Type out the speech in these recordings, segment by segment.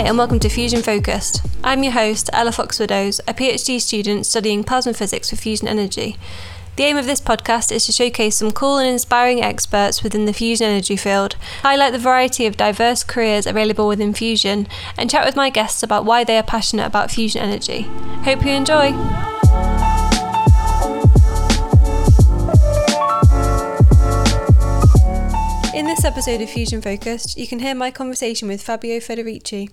Hi, and welcome to Fusion Focused. I'm your host, Ella Fox Widdows, a PhD student studying plasma physics for fusion energy. The aim of this podcast is to showcase some cool and inspiring experts within the fusion energy field, highlight the variety of diverse careers available within fusion, and chat with my guests about why they are passionate about fusion energy. Hope you enjoy! Episode of Fusion Focused, you can hear my conversation with Fabio Federici,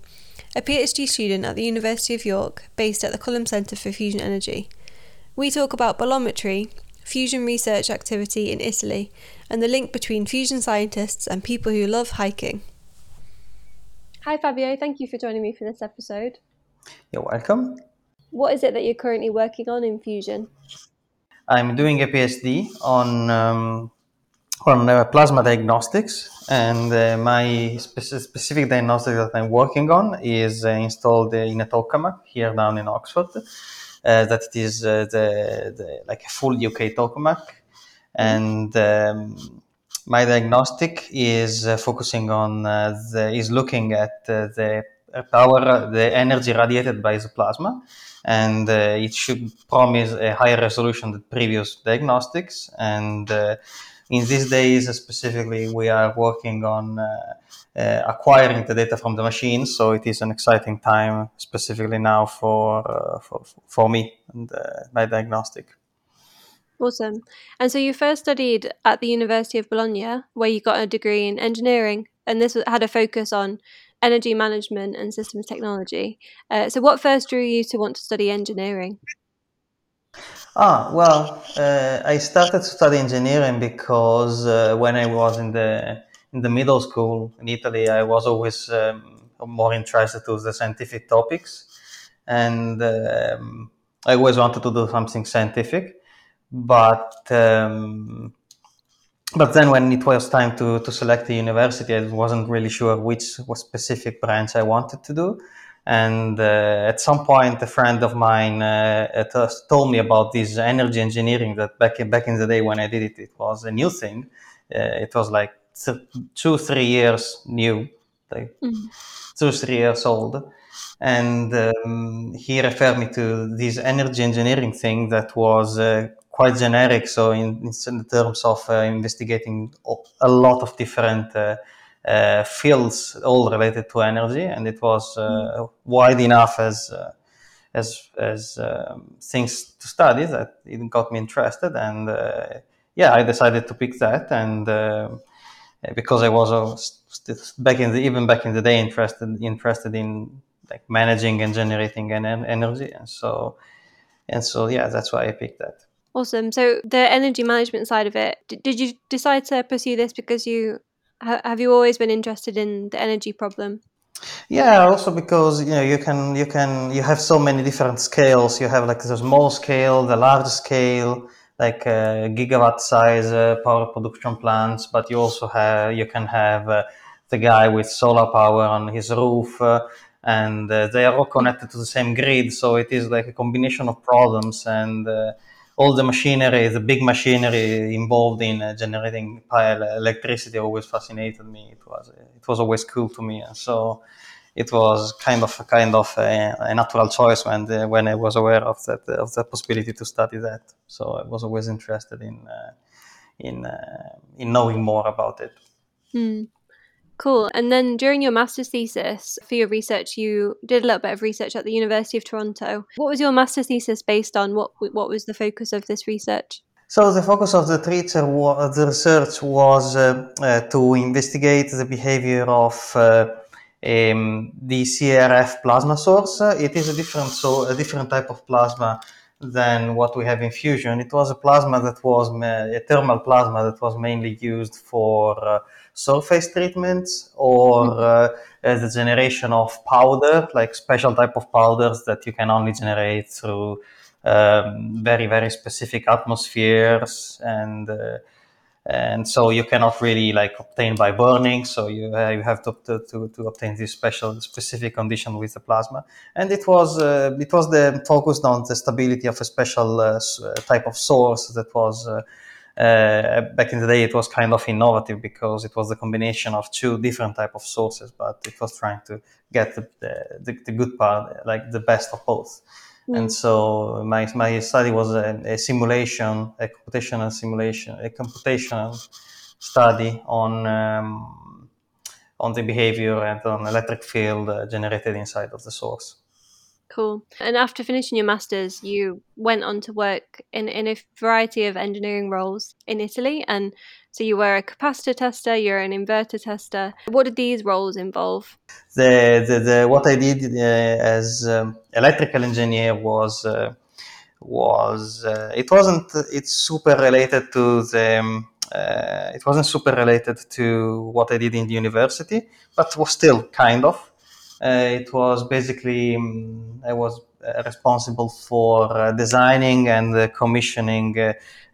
a PhD student at the University of York based at the Culham Centre for Fusion Energy. We talk about bolometry, fusion research activity in Italy, and the link between fusion scientists and people who love hiking. Hi, Fabio. Thank you for joining me for this episode. You're welcome. What is it that you're currently working on in fusion? I'm doing a PhD on um, uh, plasma diagnostics, and uh, my spe- specific diagnostic that I'm working on is uh, installed in a tokamak here down in Oxford. Uh, that it is uh, the, the, like a full UK tokamak, and um, my diagnostic is uh, focusing on the is looking at the power, the energy radiated by the plasma, and it should promise a higher resolution than previous diagnostics. And in these days specifically we are working on uh, uh, acquiring the data from the machine so it is an exciting time specifically now for uh, for, for me and my diagnostic. Awesome. And so you first studied at the university of bologna where you got a degree in engineering and this had a focus on energy management and systems technology. Uh, so what first drew you to want to study engineering Ah, well, uh, I started to study engineering because uh, when I was in the in the middle school in Italy, I was always um, more interested to the scientific topics, and um, I always wanted to do something scientific. But um, but then when it was time to, to select the university, I wasn't really sure which specific branch I wanted to do. And uh, at some point, a friend of mine uh, told me about this energy engineering that back in, back in the day when I did it, it was a new thing. Uh, it was like two, three years new, like mm-hmm. two, three years old. And um, he referred me to this energy engineering thing that was uh, quite generic. So, in, in terms of uh, investigating a lot of different uh, uh, fields all related to energy, and it was uh, wide enough as uh, as as um, things to study that it got me interested, and yeah, I decided to pick that, and because I was back in the even back in the day interested interested in like managing and generating an energy, and so and so yeah, that's why I picked that. Awesome. So the energy management side of it, did you decide to pursue this because you have you always been interested in the energy problem? Yeah, also because you know you can you can you have so many different scales. You have like the small scale, the large scale, like uh, gigawatt size uh, power production plants. But you also have you can have uh, the guy with solar power on his roof, uh, and uh, they are all connected to the same grid. So it is like a combination of problems and uh, all the machinery, the big machinery involved in uh, generating electricity always fascinated me. It was it was always cool to me, and so it was kind of a kind of a, a natural choice when when I was aware of that of the possibility to study that. So I was always interested in uh, in uh, in knowing more about it. Mm. Cool. And then during your master's thesis for your research, you did a little bit of research at the University of Toronto. What was your master's thesis based on? What what was the focus of this research? So the focus of the, the research was uh, uh, to investigate the behavior of uh, um, the CRF plasma source. it is a different so a different type of plasma than what we have in fusion. It was a plasma that was a thermal plasma that was mainly used for uh, surface treatments or mm-hmm. uh, as the generation of powder, like special type of powders that you can only generate through um, very very specific atmospheres and. Uh, and so you cannot really like obtain by burning. So you, uh, you have to, to, to obtain this special specific condition with the plasma. And it was uh, it was the focused on the stability of a special uh, type of source that was uh, uh, back in the day it was kind of innovative because it was the combination of two different type of sources but it was trying to get the, the, the good part like the best of both mm. and so my, my study was a, a, simulation a computational simulation a computational study on um, on the behavior and on electric field uh, generated inside of the source Cool. And after finishing your masters, you went on to work in, in a variety of engineering roles in Italy. And so you were a capacitor tester, you're an inverter tester. What did these roles involve? The, the, the what I did uh, as um, electrical engineer was uh, was uh, it wasn't it's super related to the um, uh, it wasn't super related to what I did in the university, but was still kind of. Uh, it was basically um, I was uh, responsible for uh, designing and commissioning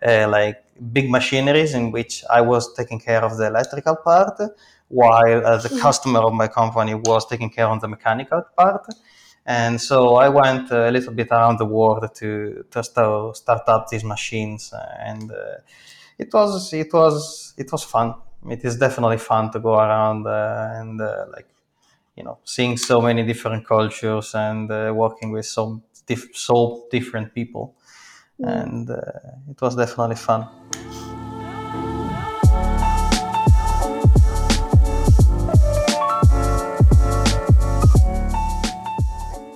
like big machineries in which I was taking care of the electrical part, while uh, the mm-hmm. customer of my company was taking care of the mechanical part. And so I went a little bit around the world to to start, start up these machines, and uh, it was it was it was fun. It is definitely fun to go around uh, and like you know seeing so many different cultures and uh, working with so so different people mm. and uh, it was definitely fun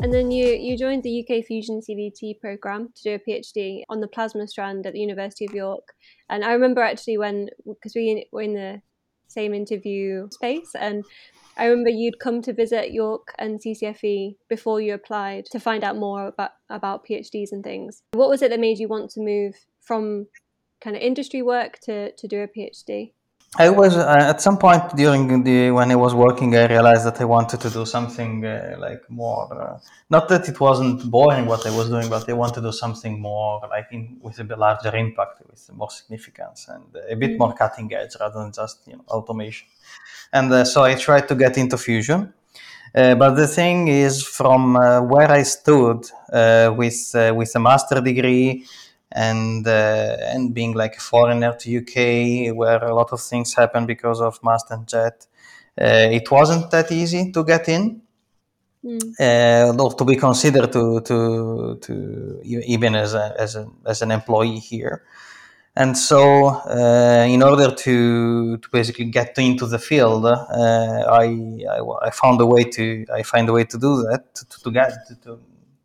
And then you, you joined the UK Fusion CDT program to do a PhD on the plasma strand at the University of York. And I remember actually when, because we were in the same interview space, and I remember you'd come to visit York and CCFE before you applied to find out more about, about PhDs and things. What was it that made you want to move from kind of industry work to, to do a PhD? I was uh, at some point during the when I was working, I realized that I wanted to do something uh, like more. Uh, not that it wasn't boring what I was doing, but I wanted to do something more like in, with a bit larger impact, with more significance, and a bit mm-hmm. more cutting edge rather than just you know automation and uh, so I tried to get into fusion. Uh, but the thing is, from uh, where I stood uh, with uh, with a master degree and uh, and being like a foreigner to UK, where a lot of things happen because of Masterjet, it wasn't that easy to get in. Mm. or to be considered to to to even as a, as a, as an employee here. And so, uh, in order to, to basically get into the field, uh, I, I, I, found a way to I find a way to do that to, to get to,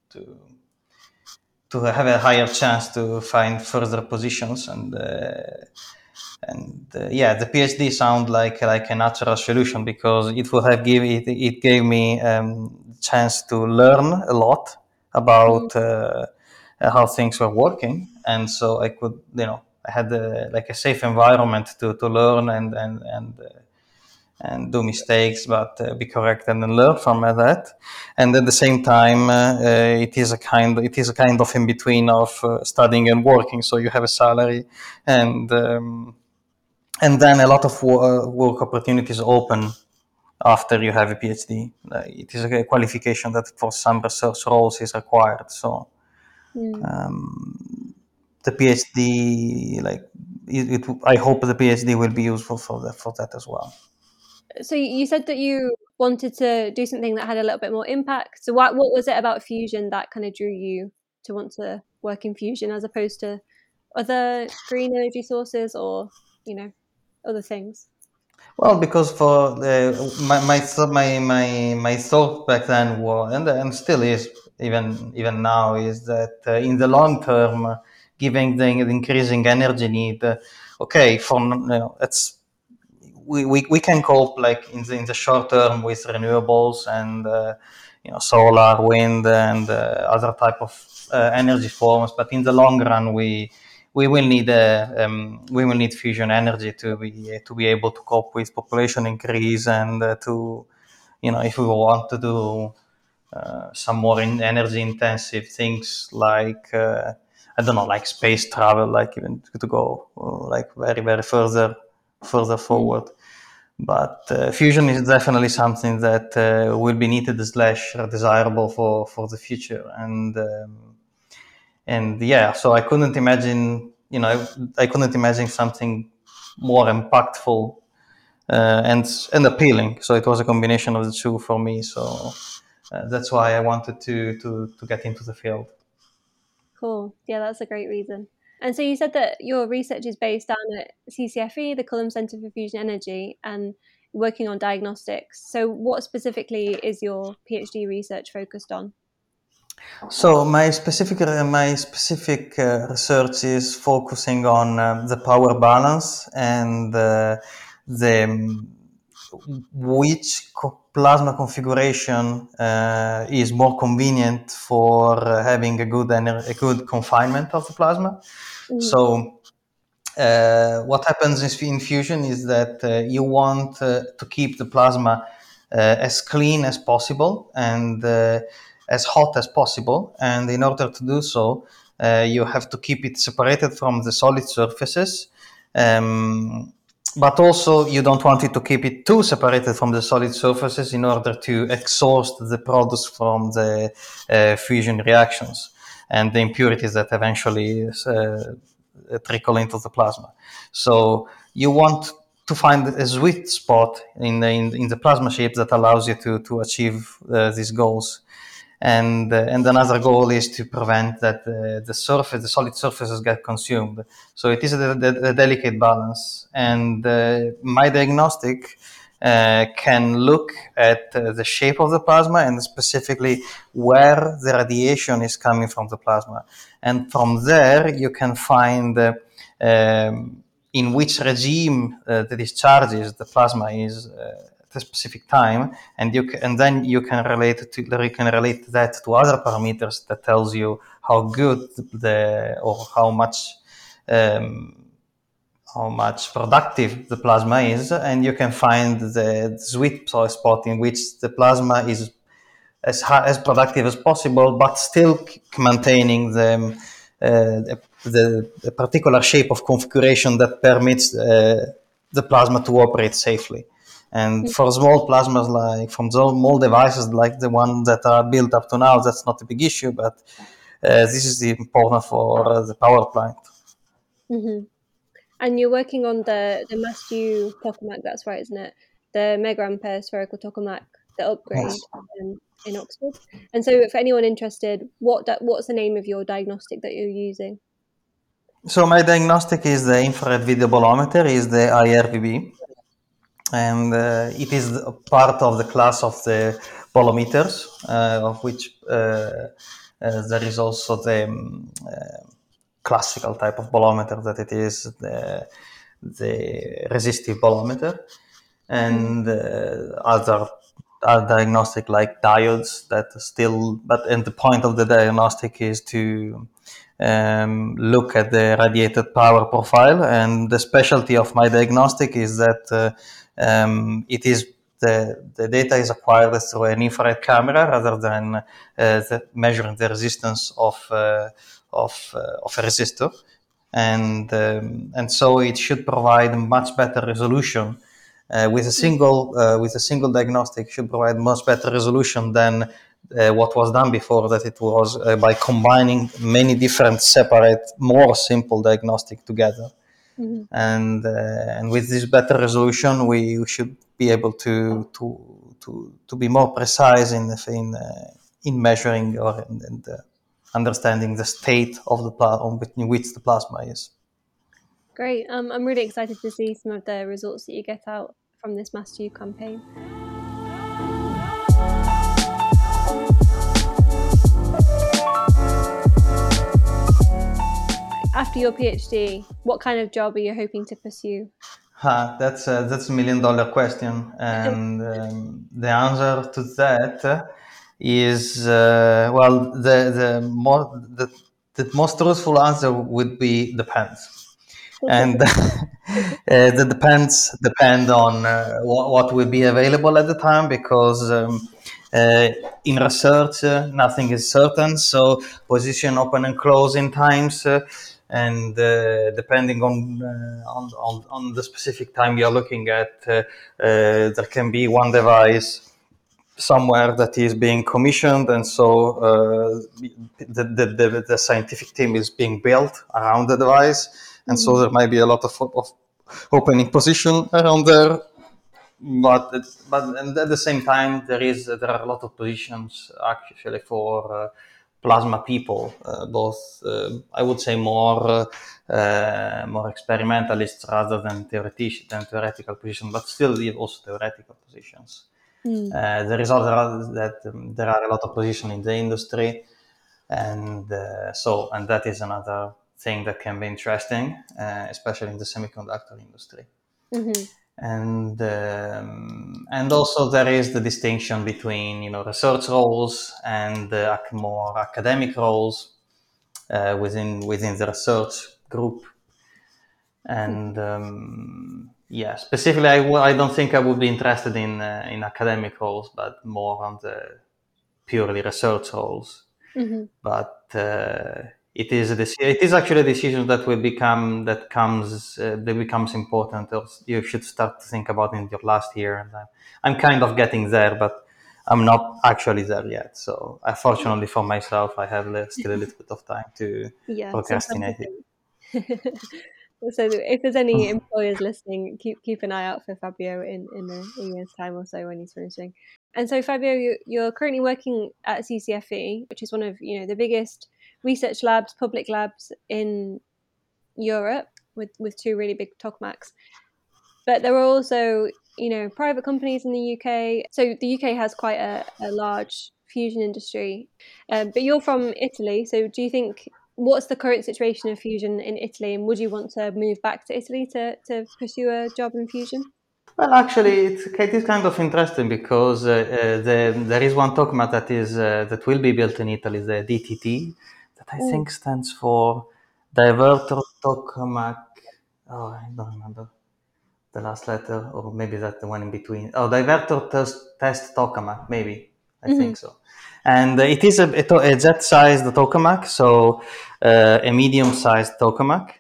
to to have a higher chance to find further positions and uh, and uh, yeah, the PhD sound like like a natural solution because it would have give it, it gave me um, chance to learn a lot about mm-hmm. uh, how things were working, and so I could you know I had a, like a safe environment to, to learn and and and uh, and do mistakes, but uh, be correct and then learn from that. And at the same time, uh, uh it is a kind it is a kind of in between of uh, studying and working. So you have a salary, and um, and then a lot of wo- work opportunities open after you have a PhD. it is a qualification that for some research roles is required. So. Mm. Um, the PhD, like it, it, I hope the PhD will be useful for that for that as well. So you said that you wanted to do something that had a little bit more impact. So what what was it about fusion that kind of drew you to want to work in fusion as opposed to other green energy sources or you know other things? Well, because for the, my my my my my thought back then was and and still is even even now is that uh, in the long term given the increasing energy need, uh, okay, for you know, it's we, we, we can cope like in the, in the short term with renewables and uh, you know solar, wind, and uh, other type of uh, energy forms. But in the long run, we we will need uh, um, we will need fusion energy to be to be able to cope with population increase and uh, to you know if we want to do some more in energy intensive things like I don't know, like space travel, like even to go uh, like very, very further, further forward. But uh, fusion is definitely something that uh, will be needed slash desirable for, for the future. And, um, and yeah, so I couldn't imagine you know, I couldn't imagine something more impactful uh, and and appealing. So it was a combination of the two for me. So uh, that's why I wanted to to to get into the field. Cool. Yeah, that's a great reason. And so you said that your research is based down at CCFE, the Culham Centre for Fusion Energy, and working on diagnostics. So, what specifically is your PhD research focused on? So my specific uh, my specific uh, research is focusing on uh, the power balance and uh, the which co- plasma configuration uh, is more convenient for having a good ener- a good confinement of the plasma. Mm-hmm. So uh, what happens in fusion is that uh, you want uh, to keep the plasma uh, as clean as possible and uh, as hot as possible. And in order to do so, uh, you have to keep it separated from the solid surfaces. Um, but also, you don't want it to keep it too separated from the solid surfaces in order to exhaust the products from the fusion reactions and the impurities that eventually uh, trickle into the plasma. So you want to find a sweet spot in the, in, in the plasma shape that allows you to, to achieve uh, these goals. And, uh, and another goal is to prevent that uh, the surface, the solid surfaces get consumed. So it is a, a, a delicate balance. And uh, my diagnostic uh, can look at the shape of the plasma and specifically where the radiation is coming from the plasma. And from there, you can find um, in which regime uh, the discharges the plasma is uh, a specific time, and you can, and then you can relate to you can relate that to other parameters that tells you how good the or how much um, how much productive the plasma is, and you can find the sweet spot in which the plasma is as high, as productive as possible, but still maintaining the, uh, the, the particular shape of configuration that permits uh, the plasma to operate safely. And mm-hmm. for small plasmas, like from small devices like the one that are built up to now, that's not a big issue. But uh, this is important for the power plant. Mm-hmm. And you're working on the the MAST-U tokamak, that's right, isn't it? The mega ampere spherical tokamak, the upgrade yes. um, in Oxford. And so, for anyone interested, what what's the name of your diagnostic that you're using? So my diagnostic is the infrared video bolometer, is the IRVB, and uh, it is part of the class of the bolometers, uh, of which uh, uh there is also the um, uh, classical type of bolometer that it is the, the resistive bolometer and uh, other, diagnostic like diodes that still but and the point of the diagnostic is to um, look at the radiated power profile and the specialty of my diagnostic is that uh, um, it is the, the data is acquired through an infrared camera rather than uh, the measuring the resistance of uh, of, uh, of a resistor. And, um, and so it should provide much better resolution uh, with a single uh, with a single diagnostic should provide much better resolution than uh, what was done before that it was uh, by combining many different separate more simple diagnostic together mm-hmm. and uh, and with this better resolution we should be able to to to, to be more precise in in in measuring or in, in the understanding the state of the plasma in which the plasma is. Great. Um, I'm really excited to see some of the results that you get out from this MAST-U campaign. After your PhD, what kind of job are you hoping to pursue? Uh, that's a, that's a million dollar question, and um, the answer to that is uh, well the the more the, the most truthful answer would be depends and uh, the depends depend on uh, what, what, will be available at the time because um, uh, in research uh, nothing is certain. So position open and close in times uh, and uh, depending on, on, on on the specific time you're looking at there can be one device somewhere that is being commissioned, and so uh, the, the, the, the, scientific team is being built around the device, and mm-hmm. so there might be a lot of, of opening position around there. But but at the same time, there is there are a lot of positions actually for uh, plasma people, uh, both uh, I would say more uh, more experimentalists rather than theoretic than theoretical positions, but still also theoretical positions. Mm. The result is that um, there are a lot of positions in the industry, and so and that is another thing that can be interesting, especially in the semiconductor industry. Mm-hmm. And um, and also there is the distinction between you know research roles and more academic roles uh, within within the research group, and um, yeah, specifically, I w- I don't think I would be interested in uh, in academic roles, but more on the purely research roles. Mm-hmm. But uh, it is a dec- it is actually a decision that will become that comes uh, that becomes important. You should start to think about in your last year, and I'm kind of getting there, but I'm not actually there yet. So, unfortunately for myself, I have still a little bit of time to yeah, procrastinate it. so if there's any employers listening, keep keep an eye out for Fabio in in a, a year's time or so when he's finishing. And so Fabio, you, you're currently working at CCFE, which is one of you know the biggest research labs, public labs in Europe, with with two really big tokamaks. But there are also you know private companies in the UK. So the UK has quite a, a large fusion industry. Um, but you're from Italy, so do you think what's the current situation of fusion in Italy, and would you want to move back to Italy to, to pursue a job in fusion? Well, actually, it's, it is kind of interesting because uh, uh, the, there is one tokamak that is uh, that will be built in Italy, the DTT, that I think stands for Divertor Tokamak. Oh, I don't remember the last letter, or maybe that the one in between. Oh, Divertor Test, test Tokamak, maybe. I mm-hmm. think so and it is a, a Z-sized tokamak, so uh, a medium-sized tokamak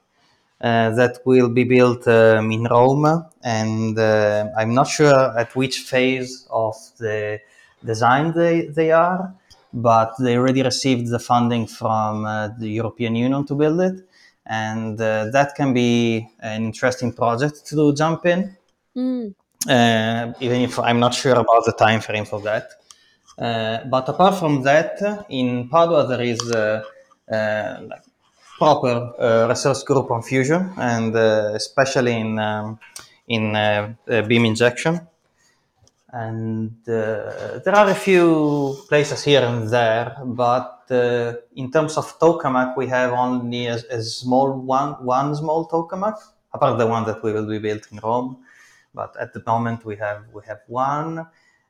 uh, that will be built um, in Rome, and uh, I'm not sure at which phase of the design they, they are, but they already received the funding from uh, the European Union to build it, and uh, that can be an interesting project to jump in. Mm. even if I'm not sure about the time frame for that. Uh, but apart from that, in Padua there is uh, uh, like proper research group on fusion, and especially in um, in beam injection. And there are a few places here and there, but in terms of tokamak, we have only a, a small one, one small tokamak, apart the one that we will be built in Rome. But at the moment, we have we have one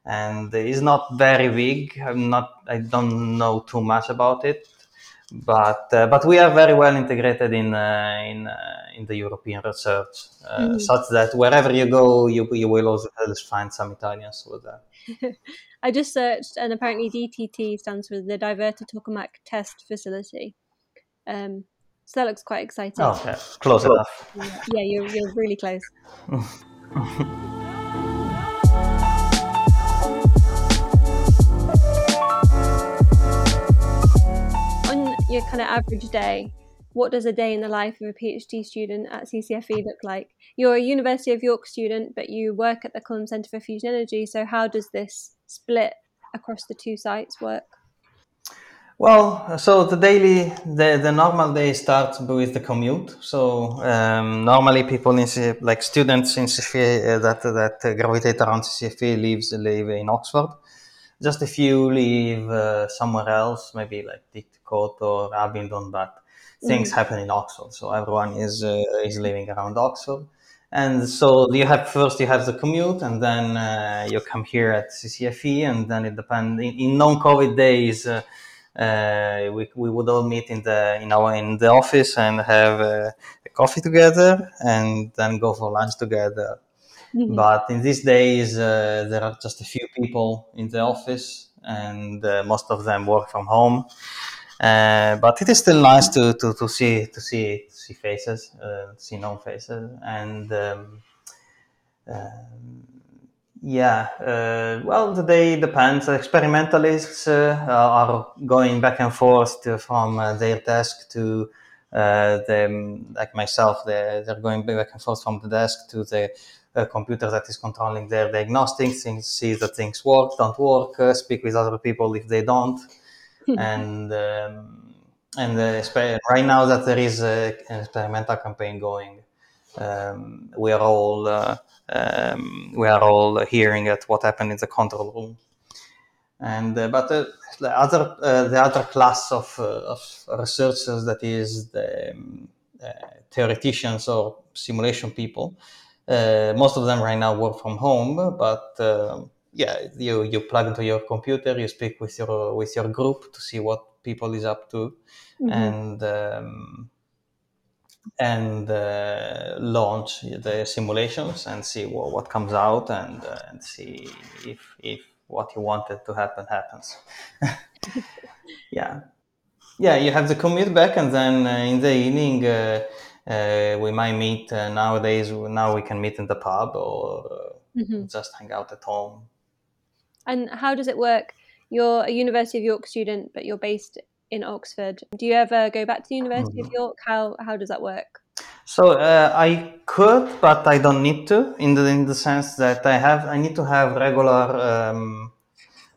and it's not very big. I'm not. I don't know too much about it, but uh, but we are very well integrated in uh, in uh, in the European research, mm. such that wherever you go, you you will also find some Italians over there. I just searched, and apparently DTT stands for the Divertor Tokamak Test Facility. Um, so that looks quite exciting. Oh, yeah. close enough. Yeah, you're you're really close. On your kind of average day, what does a day in the life of a PhD student at CCFE look like? You're a University of York student, but you work at the Culham Centre for Fusion Energy. So, how does this split across the two sites work? Well, so the daily, the, the normal day starts with the commute. So um, normally people in like students in CFE uh, that that gravitate around CFE lives live in Oxford. Just a few live uh, somewhere else, maybe like Didcot or Abingdon, but things mm. happen in Oxford. So everyone is uh, is living around Oxford. And so you have first you have the commute, and then uh, you come here at CCFE, and then it depends. In, in non-COVID days, uh, uh, we, we would all meet in the in our in the office and have uh, a coffee together, and then go for lunch together. Mm-hmm. But in these days, uh, there are just a few people in the office, and most of them work from home. Uh, but it is still nice to, to, to see to see to see faces, uh, see known faces, and um, um, Yeah, uh, well, today depends. Experimentalists uh, are going back and forth to, from uh, their desk to uh, the, like myself, they're, they're going back and forth from the desk to the uh, computer that is controlling their diagnostics, things, see that things work, don't work, uh, speak with other people if they don't. And um, and uh, right now that there is a, an experimental campaign going, um, we are all uh, um, we are all hearing at what happened in the control room. And uh, but uh, the other uh, the other class of, of researchers that is the um, theoreticians or simulation people. most of them right now work from home, but yeah, you you plug into your computer, you speak with your with your group to see what people is up to, mm-hmm. and um, and uh, launch the simulations and see what, what comes out and uh, and see if if what you wanted to happen happens. yeah, yeah. You have the commute back, and then uh, in the evening. Uh, uh, we might meet nowadays. Now we can meet in the pub or mm-hmm. just hang out at home and how does it work? You're a University of York student, but you're based in Oxford. Do you ever go back to the University mm-hmm. of York? How how does that work? So uh, I could, but I don't need to. In the in the sense that I have, I need to have regular um,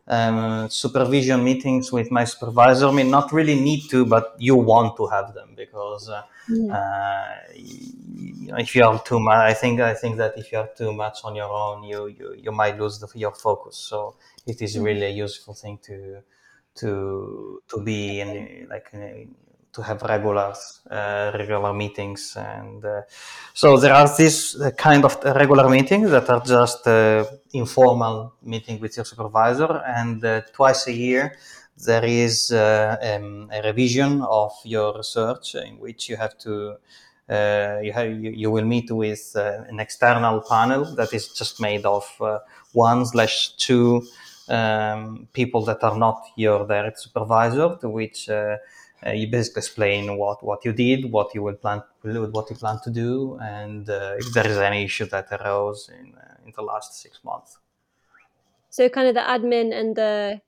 um, supervision meetings with my supervisor. I mean, not really need to, but you want to have them because uh, mm. uh, you know, if you are too much, I think I think that if you are too much on your own, you you, you might lose the, your focus. So it is really a useful thing to to to be in like in, to have regular uh, regular meetings and uh, so there are these kind of regular meetings that are just uh, informal meeting with your supervisor and uh, twice a year there is uh, um, a revision of your research in which you have to you have you, you, will meet with an external panel that is just made of one slash two um, people that are not your direct supervisor to which uh, you basically explain what, what you did, what you will plan, what you plan to do, and uh, if there is any issue that arose in uh, in the last six months. So, kind of the admin and the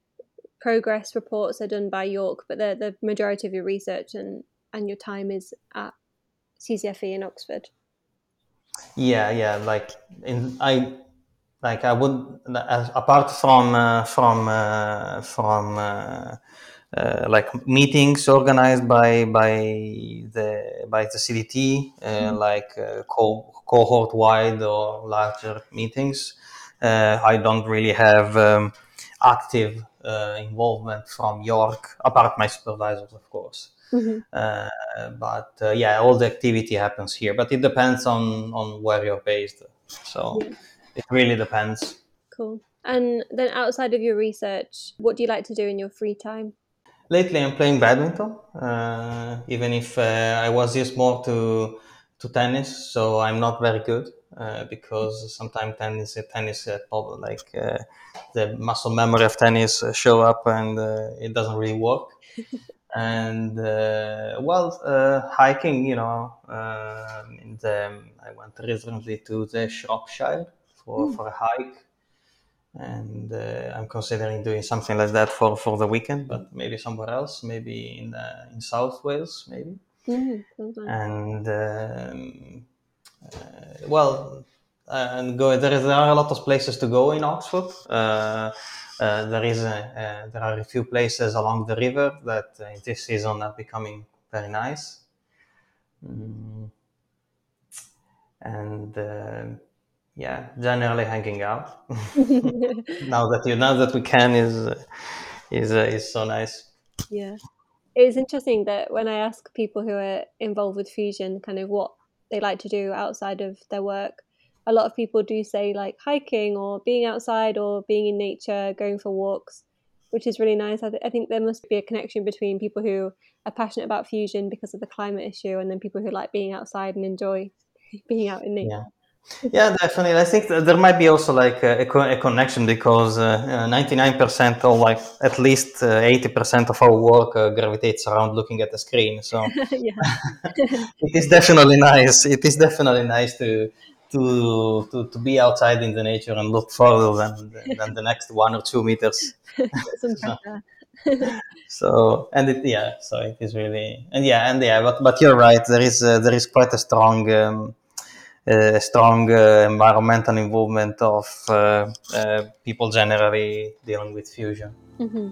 progress reports are done by York, but the the majority of your research and and your time is at CCFE in Oxford. Yeah, yeah. Like in I like I would apart from uh, from uh, from uh, uh, like meetings organized by by the by the CDT, uh, mm-hmm. like uh, co- cohort wide or larger meetings. Uh, I don't really have um, active uh, involvement from York, apart my supervisors, of course. Mm-hmm. but yeah, all the activity happens here, but it depends on on where you're based. So yeah. it really depends. Cool. And then outside of your research, what do you like to do in your free time? Lately I'm playing badminton, uh, even if uh, I was used more to to tennis, so I'm not very good uh, because sometimes tennis tennis uh, like uh, the muscle memory of tennis uh, show up and it doesn't really work. and well, hiking, you know, in the, I went recently to the Shropshire for, mm. for a hike and uh, I'm considering doing something like that for, for the weekend, but maybe somewhere else, maybe in uh, in South Wales, maybe. Mm-hmm. And um, uh, well, and go there, is, there are a lot of places to go in Oxford. Uh, uh, there is a, there are a few places along the river that uh, in this season are becoming very nice. Mm. And yeah, generally hanging out. now that you now that we can is is uh, is so nice. Yeah, it's interesting that when I ask people who are involved with fusion, kind of what they like to do outside of their work, a lot of people do say like hiking or being outside or being in nature, going for walks, which is really nice. I, th- I think there must be a connection between people who are passionate about fusion because of the climate issue, and then people who like being outside and enjoy being out in nature. Yeah yeah, definitely. I think there might be also like a, a connection because uh, ninety-nine uh, percent or like at least uh, eighty percent of our work uh, gravitates around looking at the screen. So it is definitely nice. It is definitely nice to to, to, to be outside in the nature and look further than, than the next one or two meters. so, so, and it, yeah, so it is really and yeah and yeah, but but you're right. There is uh, there is quite a strong um, uh, strong uh, environmental involvement of uh, uh, people generally dealing with fusion. Mm-hmm.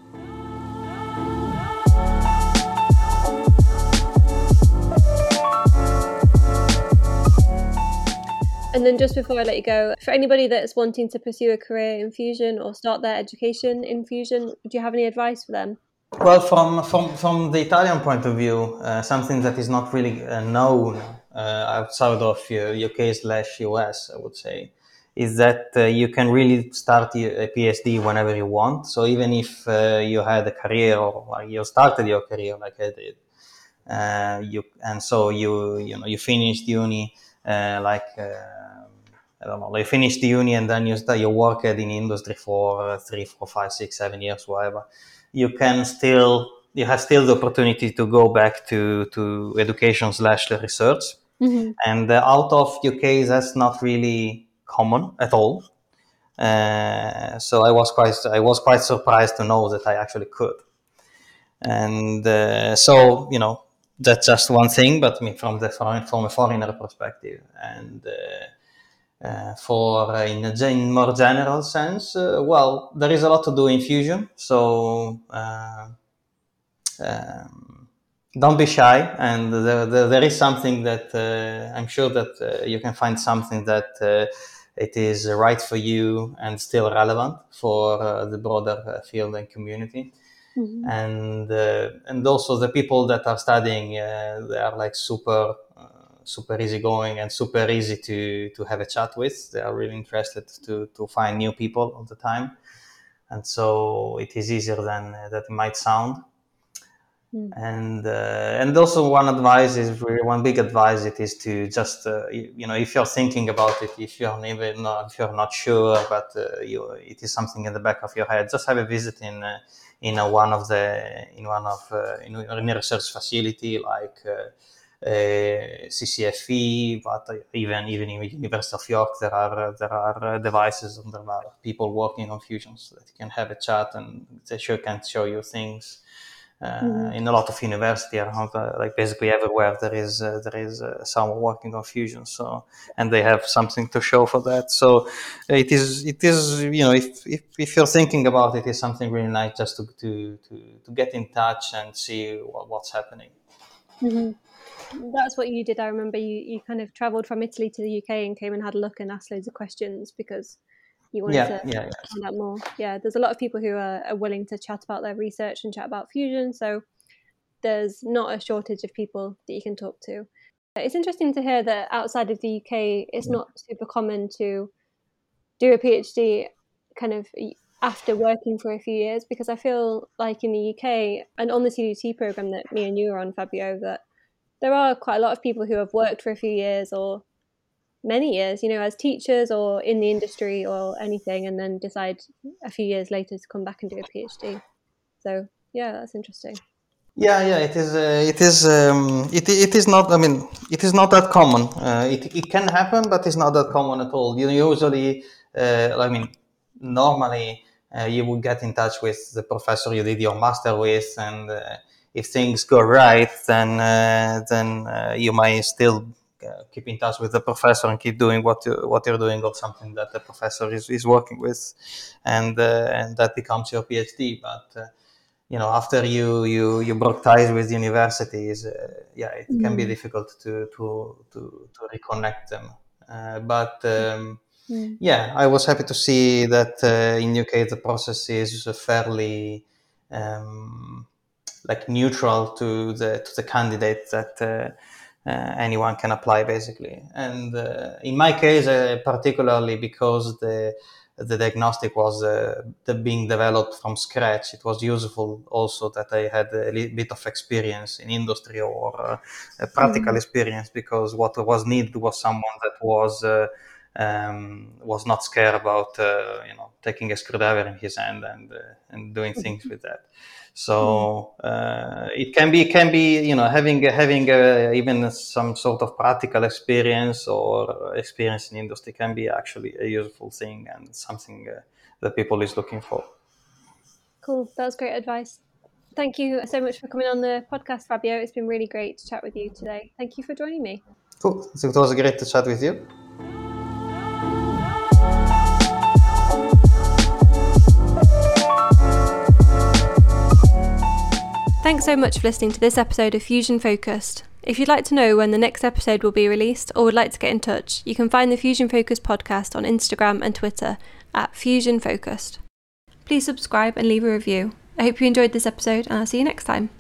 And then just before I let you go, for anybody that's wanting to pursue a career in fusion or start their education in fusion, do you have any advice for them? Well, from from from the Italian point of view, uh, something that is not really uh, known outside of UK uh, slash US, I would say, is that uh, you can really start a PhD whenever you want. So even if uh, you had a career or you started your career like I did, you and so you you know you finished uni like I don't know, you finished the uni and then you start, you work in industry for uh, three, four, five, six, seven years, whatever. You can still, you have still the opportunity to go back to, to education slash research. Mm-hmm. And uh, out of UK, that's not really common at all. Uh, so I was quite, I was quite surprised to know that I actually could. And uh, so, you know, that's just one thing, but I mean, from the from a foreigner perspective, and uh, uh, for in a in more general sense, well, there is a lot to do in fusion. So um, don't be shy, and there, there, there is something that I'm sure that you can find something that it is right for you and still relevant for uh, the broader uh, field and community. Mm-hmm. And uh, and also the people that are studying, they are like super super easygoing and super easy to to have a chat with. They are really interested to to find new people all the time, and so it is easier than uh, that might sound. Mm. And uh, and also one advice is really one big advice it is to just uh, you, you, know if you're thinking about it if you're even not, if you're not sure but uh, you, it is something in the back of your head just have a visit in uh, in one of the in one of uh, in, in a research facility like uh, CCFE, but even even in University of York, there are there are devices and there are people working on fusions that you can have a chat and they sure can show you things. Uh, mm-hmm. In a lot of university around, uh, like basically everywhere, there is uh, there is uh, someone working on fusion. So, and they have something to show for that. So, it is it is you know if if, if you're thinking about it, it's something really nice just to to to, to get in touch and see what, what's happening. Mm-hmm. That's what you did. I remember you, you kind of traveled from Italy to the UK and came and had a look and asked loads of questions because you wanted yeah, to yeah, yeah. find out more. Yeah, there's a lot of people who are, are willing to chat about their research and chat about fusion. So there's not a shortage of people that you can talk to. It's interesting to hear that outside of the UK, it's not super common to do a PhD kind of after working for a few years because I feel like in the UK and on the CDT program that me and you are on, Fabio, that there are quite a lot of people who have worked for a few years or many years, you know, as teachers or in the industry or anything, and then decide a few years later to come back and do a PhD. So yeah, that's interesting. Yeah, yeah, it is. Uh, it is. Um, it, it is not. I mean, it is not that common. Uh, it, it can happen, but it's not that common at all. You usually, uh, I mean, normally uh, you would get in touch with the professor you did your master with, and uh, if things go right, then uh, then you might still keep in touch with the professor and keep doing what you, what you're doing or something that the professor is, is working with, and and that becomes your PhD. But you know, after you you you broke ties with universities, yeah, it mm. can be mm. difficult to to to, to reconnect them. but um, Mm. Yeah, I was happy to see that uh, in UK the process is fairly um, like neutral to the to the candidate that uh, uh, anyone can apply basically. And uh, in my case, uh, particularly because the the diagnostic was uh, the being developed from scratch, it was useful also that I had a little bit of experience in industry or uh, practical mm-hmm. experience because what was needed was someone that was um, was not scared about you know taking a screwdriver in his hand and and doing things with that. So uh, it can be can be you know having having uh, even some sort of practical experience or experience in industry can be actually a useful thing and something uh, that people is looking for. Cool, that was great advice. Thank you so much for coming on the podcast, Fabio. It's been really great to chat with you today. Thank you for joining me. Cool. It was great to chat with you. Thanks so much for listening to this episode of Fusion Focused. If you'd like to know when the next episode will be released or would like to get in touch, you can find the Fusion Focused podcast on Instagram and Twitter at Fusion Focused. Please subscribe and leave a review. I hope you enjoyed this episode, and I'll see you next time.